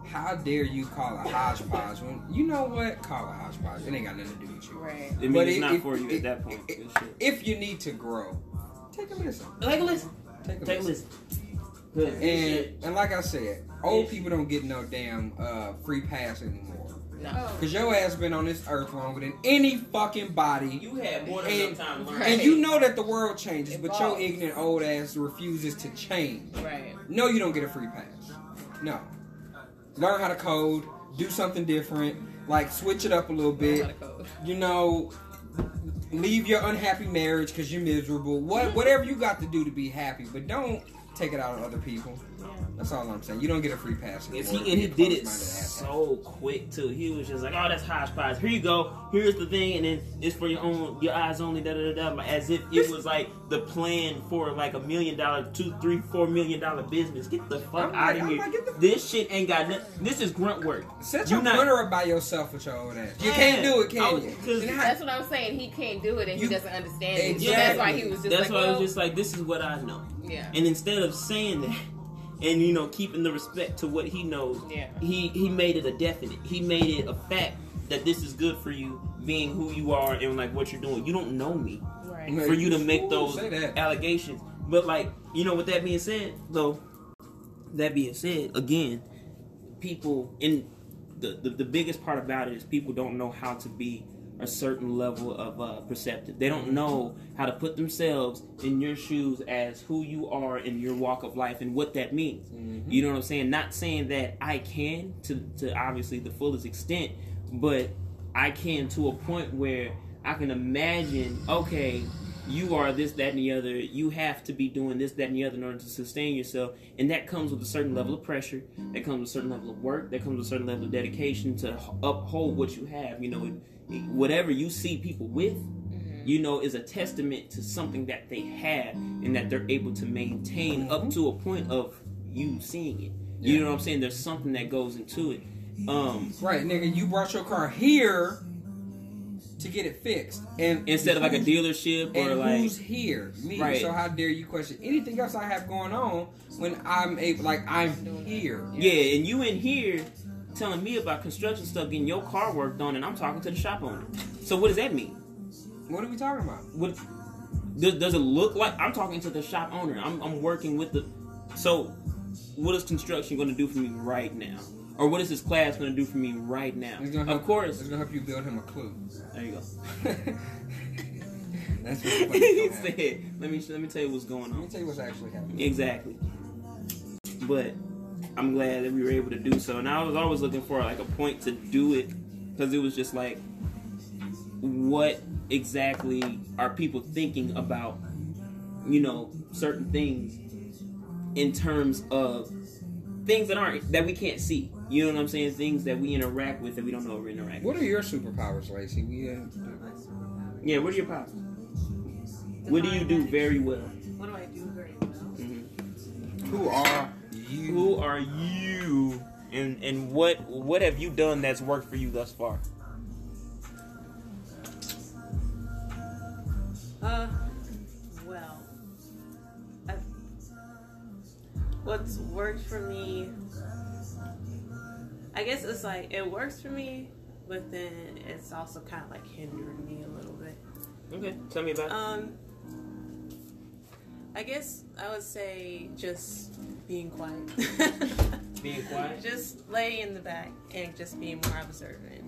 How dare you call a hodgepodge when you know what? Call a hodgepodge. It ain't got nothing to do with you. Right. I mean, But it's it- not it- for you it- at that point. it- Good. If you need to grow, take a listen. Take a listen. Take a Take a listen. listen. Good. And and like I said, old people don't get no damn uh, free pass anymore. No. Oh. Cause your ass been on this earth longer than any fucking body. You had more than And- enough time to learn. And you know that the world changes, but your ignorant old ass refuses to change. Right. No, you don't get a free pass. No. Learn how to code, do something different, like switch it up a little bit. You know, leave your unhappy marriage because you're miserable. What, whatever you got to do to be happy, but don't take it out on other people. That's all I'm saying. You don't get a free pass. Yes, anymore he, and he did it so quick too. He was just like, "Oh, that's hodgepodge. Here you go. Here's the thing, and then it's for your own, your eyes only." Da da da da. As if it was like the plan for like a million dollar, two, three, four million dollar business. Get the fuck I'm out like- of I'm here. like, the- This shit ain't got nothing. This is grunt work. Set You your not- printer up by yourself with your old ass. You Yeah. can't do it, can Oh, you? 'cause And how- That's what I'm saying. He can't do it, and You- he doesn't understand it. So that's why he was just That's like, why I was just like, "This is what I know." yeah. And instead of saying that, and you know, keeping the respect to what he knows, Yeah. he he made it a definite. He made it a fact that this is good for you, being who you are and like what you're doing. You don't know me Right. Man, for you to make those allegations. But like, you know, with that being said, though, that being said, again, people in the, the the biggest part about it is people don't know how to be a certain level of uh, perceptive. They don't know how to put themselves in your shoes as who you are in your walk of life and what that means. You know what I'm saying? Not saying that I can to to obviously the fullest extent, but I can to a point where I can imagine, okay, you are this, that, and the other. You have to be doing this, that, and the other in order to sustain yourself. And that comes with a certain level of pressure. That comes with a certain level of work. That comes with a certain level of dedication to uphold what you have. You know, it- whatever you see people with, you know, is a testament to something that they have and that they're able to maintain up to a point of you seeing it. You know what I'm saying? There's something that goes into it. Um, Right, nigga, you brought your car here to get it fixed, and instead of like a dealership or And like who's here? Me. Right. So how dare you question anything else I have going on when I'm able, like I'm here? Yeah, and you in here telling me about construction stuff, getting your car worked on, and I'm talking to the shop owner. So what does that mean? What are we talking about? What does, does it look like? I'm talking to the shop owner. I'm, I'm working with the. So, what is construction going to do for me right now? Or what is this class going to do for me right now? Help, Of course. it's gonna help you build him a clue. There you go. [laughs] That's what [laughs] he is gonna happen. said, "Let me let me tell you what's going on. Let me tell you what's actually happening. Exactly. But I'm glad that we were able to do so. And I was always looking for like a point to do it because it was just like, what exactly are people thinking about, you know, certain things in terms of things that aren't that we can't see. You know what I'm saying? Things that we interact with that we don't know we're interacting. What are your superpowers, Lacey? We uh, Yeah, what are your powers? What do you do very well? What do I do very well? who are you? Who are you, and and what what have you done that's worked for you thus far? Uh, well, I, what's worked for me, I guess it's like it works for me, but then it's also kind of like hindering me a little bit. Okay, tell me about. Um, I guess I would say just being quiet. [laughs] Being quiet. just laying in the back and just being more observant.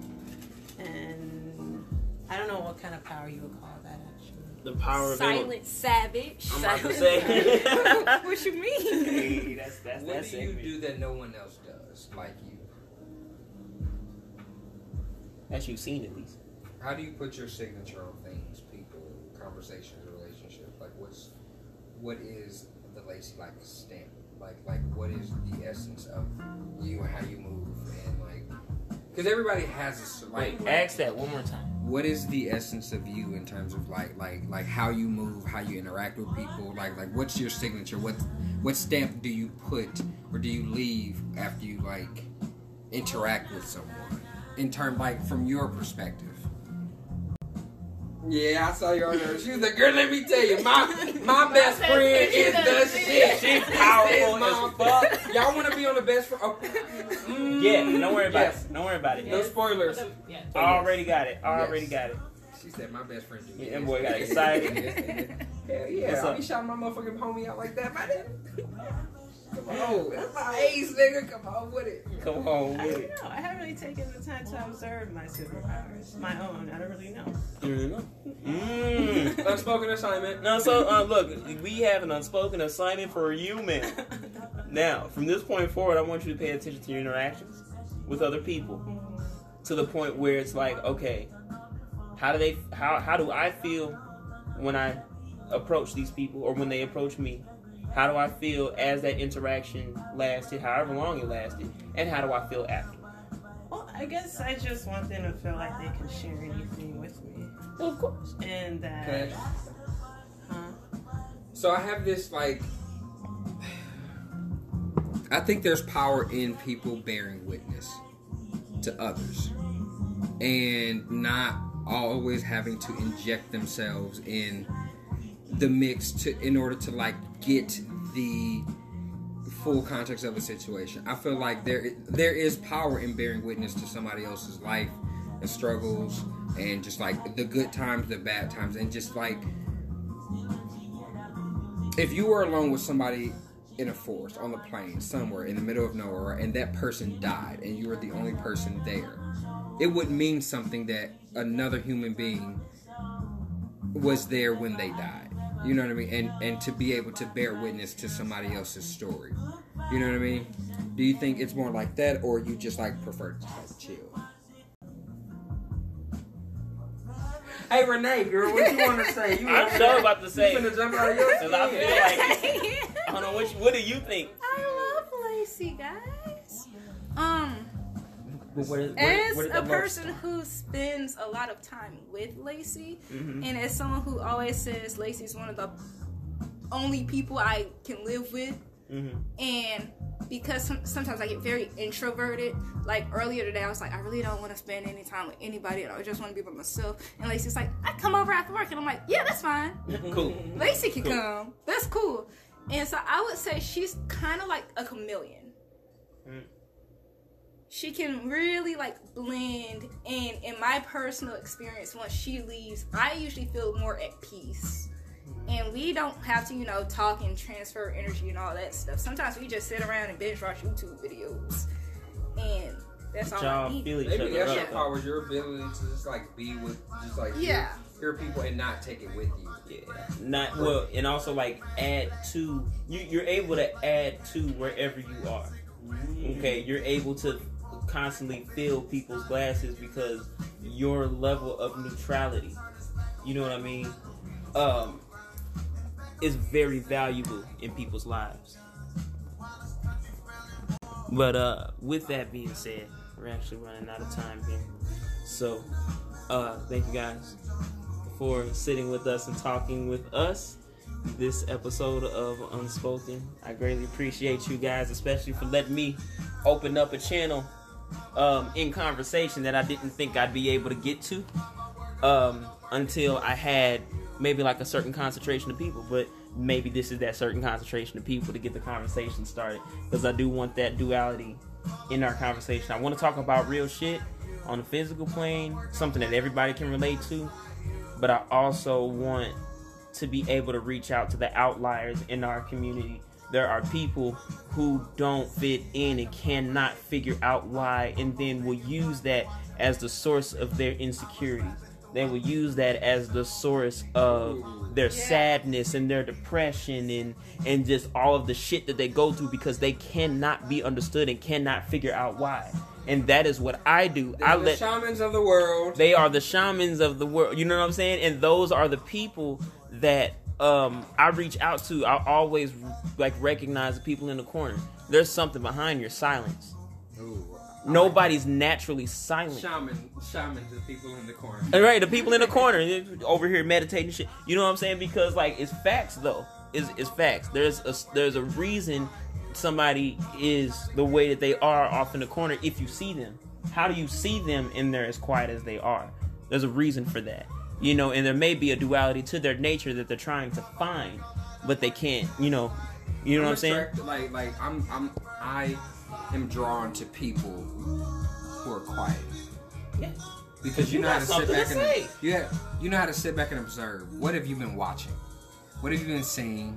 And I don't know what kind of power you would call that actually. The power of Silent savage. I'm about to say. [laughs] what you mean? hey, that's that's What that's do you do that no one else does, like you? That you've seen at least. How do you put your signature on things, people, conversations, relationships? Like, what's what is the Lacey like stamp? Like like what is the essence of you and how you move and like because everybody has this like Wait, ask that one more time. what is the essence of you in terms of like like like how you move how you interact with people like like what's your signature what what stamp do you put or do you leave after you like interact with someone in term like from your perspective yeah, I saw you on there. She was like, "Girl, let me tell you, my my [laughs] best friend is the shit. She's powerful as fuck. Y'all want to be on the best friend? Oh. Mm, Yeah, don't worry about yes. it. Don't worry about it. No spoilers. Yeah. So, yes. Already got it. Already Yes. got it. She said my best friend. do Yeah, this, that boy got excited. [laughs] Hell yeah! I'll be shouting my motherfucking homie out like that, man. Come on, that's my ace, nigga. Come on with it. Come on I with don't it. know. I haven't really taken the time to observe my superpowers, my own. I don't really know. Mm. Unspoken assignment. No, so uh, look, we have an unspoken assignment for you, man. Now, from this point forward, I want you to pay attention to your interactions with other people to the point where it's like, okay, how do they, how how do I feel when I approach these people or when they approach me? How do I feel as that interaction lasted, however long it lasted, and how do I feel after? Well, I guess I just want them to feel like they can share anything with me, Well, of course. and that. Okay. Huh? So I have this like. I think there's power in people bearing witness to others, and not always having to inject themselves in the mix to in order to like get the full context of a situation. I feel like there there is power in bearing witness to somebody else's life and struggles and just like the good times, the bad times, and just like if you were alone with somebody in a forest, on the plain, somewhere in the middle of nowhere, and that person died, and you were the only person there, it would mean something that another human being was there when they died. You know what I mean? And and to be able to bear witness to somebody else's story. You know what I mean? Do you think it's more like that, or you just like prefer to just like chill? Hey Renee, girl, what you want to say? You [laughs] I'm sure about to say. You finna jump out of your Cause I feel like [laughs] I don't know what you, what do you think? I love Lacey, guys. Um, Where, as a person who spends a lot of time with Lacey, Mhm. and as someone who always says Lacey's one of the only people I can live with, hmm and because some, sometimes I get very introverted. Like earlier today, I was like, I really don't want to spend any time with anybody, and I just want to be by myself. And Lacey's like, I come over after work, and I'm like, yeah, that's fine. [laughs] Cool. Lacey can Cool. come. That's cool. And so I would say she's kind of like a chameleon. She can really like blend. And in my personal experience, once she leaves, I usually feel more at peace. Mm-hmm. And we don't have to, you know, talk and transfer energy and all that stuff. Sometimes we just sit around and binge watch YouTube videos. And that's all I Y'all need. feel each Maybe other that's your up. though. power, your ability to just like be with, just like Yeah. hear, hear people and not take it with you. Yeah. Not well, and also like add to you. You're able to add to wherever you are. Mm-hmm. Okay, you're able to constantly fill people's glasses because your level of neutrality. You know what I mean? Um, is very valuable in people's lives. But uh, with that being said, we're actually running out of time here. So, uh, thank you guys for sitting with us and talking with us this episode of Unspoken. I greatly appreciate you guys, especially for letting me open up a channel um, in conversation that I didn't think I'd be able to get to um, until I had maybe like a certain concentration of people. But maybe this is that certain concentration of people to get the conversation started because I do want that duality in our conversation. I want to talk about real shit on the physical plane, something that everybody can relate to, but I also want to be able to reach out to the outliers in our community. There are people who don't fit in and cannot figure out why, and then will use that as the source of their insecurities. They will use that as the source of their sadness and their depression and and just all of the shit that they go through because they cannot be understood and cannot figure out why. And that is what I do. I They're the let shamans of the world. they are the shamans of the world. You know what I'm saying? And those are the people that um I reach out to, I always like recognize the people in the corner. There's something behind your silence. Ooh, I Nobody's naturally silent. like shaman, shaman, the people in the corner. All right, the people in the corner over here meditating shit. You know what I'm saying? Because like it's facts though. It's, it's facts. There's a there's a reason somebody is the way that they are off in the corner. If you see them, how do you see them in there as quiet as they are? There's a reason for that. You know, and there may be a duality to their nature that they're trying to find, but they can't. You know, you know what I'm saying? Like, like I'm, I'm, I am drawn to people who are quiet. Yeah. Because you, You know how to sit back to and yeah, you know how to sit back and observe. What have you been watching? What have you been seeing?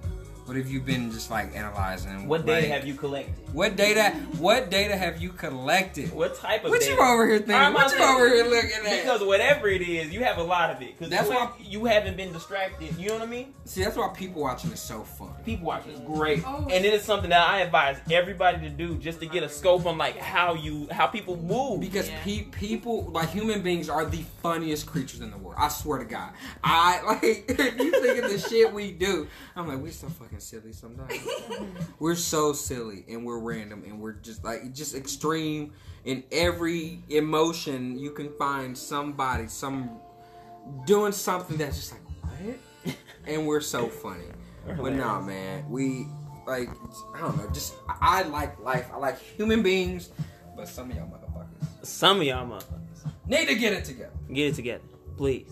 What have you been just like analyzing? What data Like, have you collected? What data? What data have you collected? What type of What data? you over here thinking? I'm What you over here looking at? Because whatever it is, you have a lot of it. Because That's that's why- why you haven't been distracted. You know what I mean? See, that's why people watching is so fun. People watching is great, Oh. and it is something that I advise everybody to do just to get a scope on like how you how people move. Because Yeah. pe- people, like human beings, are the funniest creatures in the world. I swear to God. I [laughs] like if [laughs] you think of the shit we do. I'm like, we're so fucking silly sometimes. [laughs] [laughs] we're so silly and we're random and we're just like just extreme in every emotion. You can find somebody, some doing something that's just like what, [laughs] and we're so funny. But nah, man, we like I don't know. Just I I like life. I like human beings. But some of y'all motherfuckers Some of y'all motherfuckers need to get it together. get it together, please.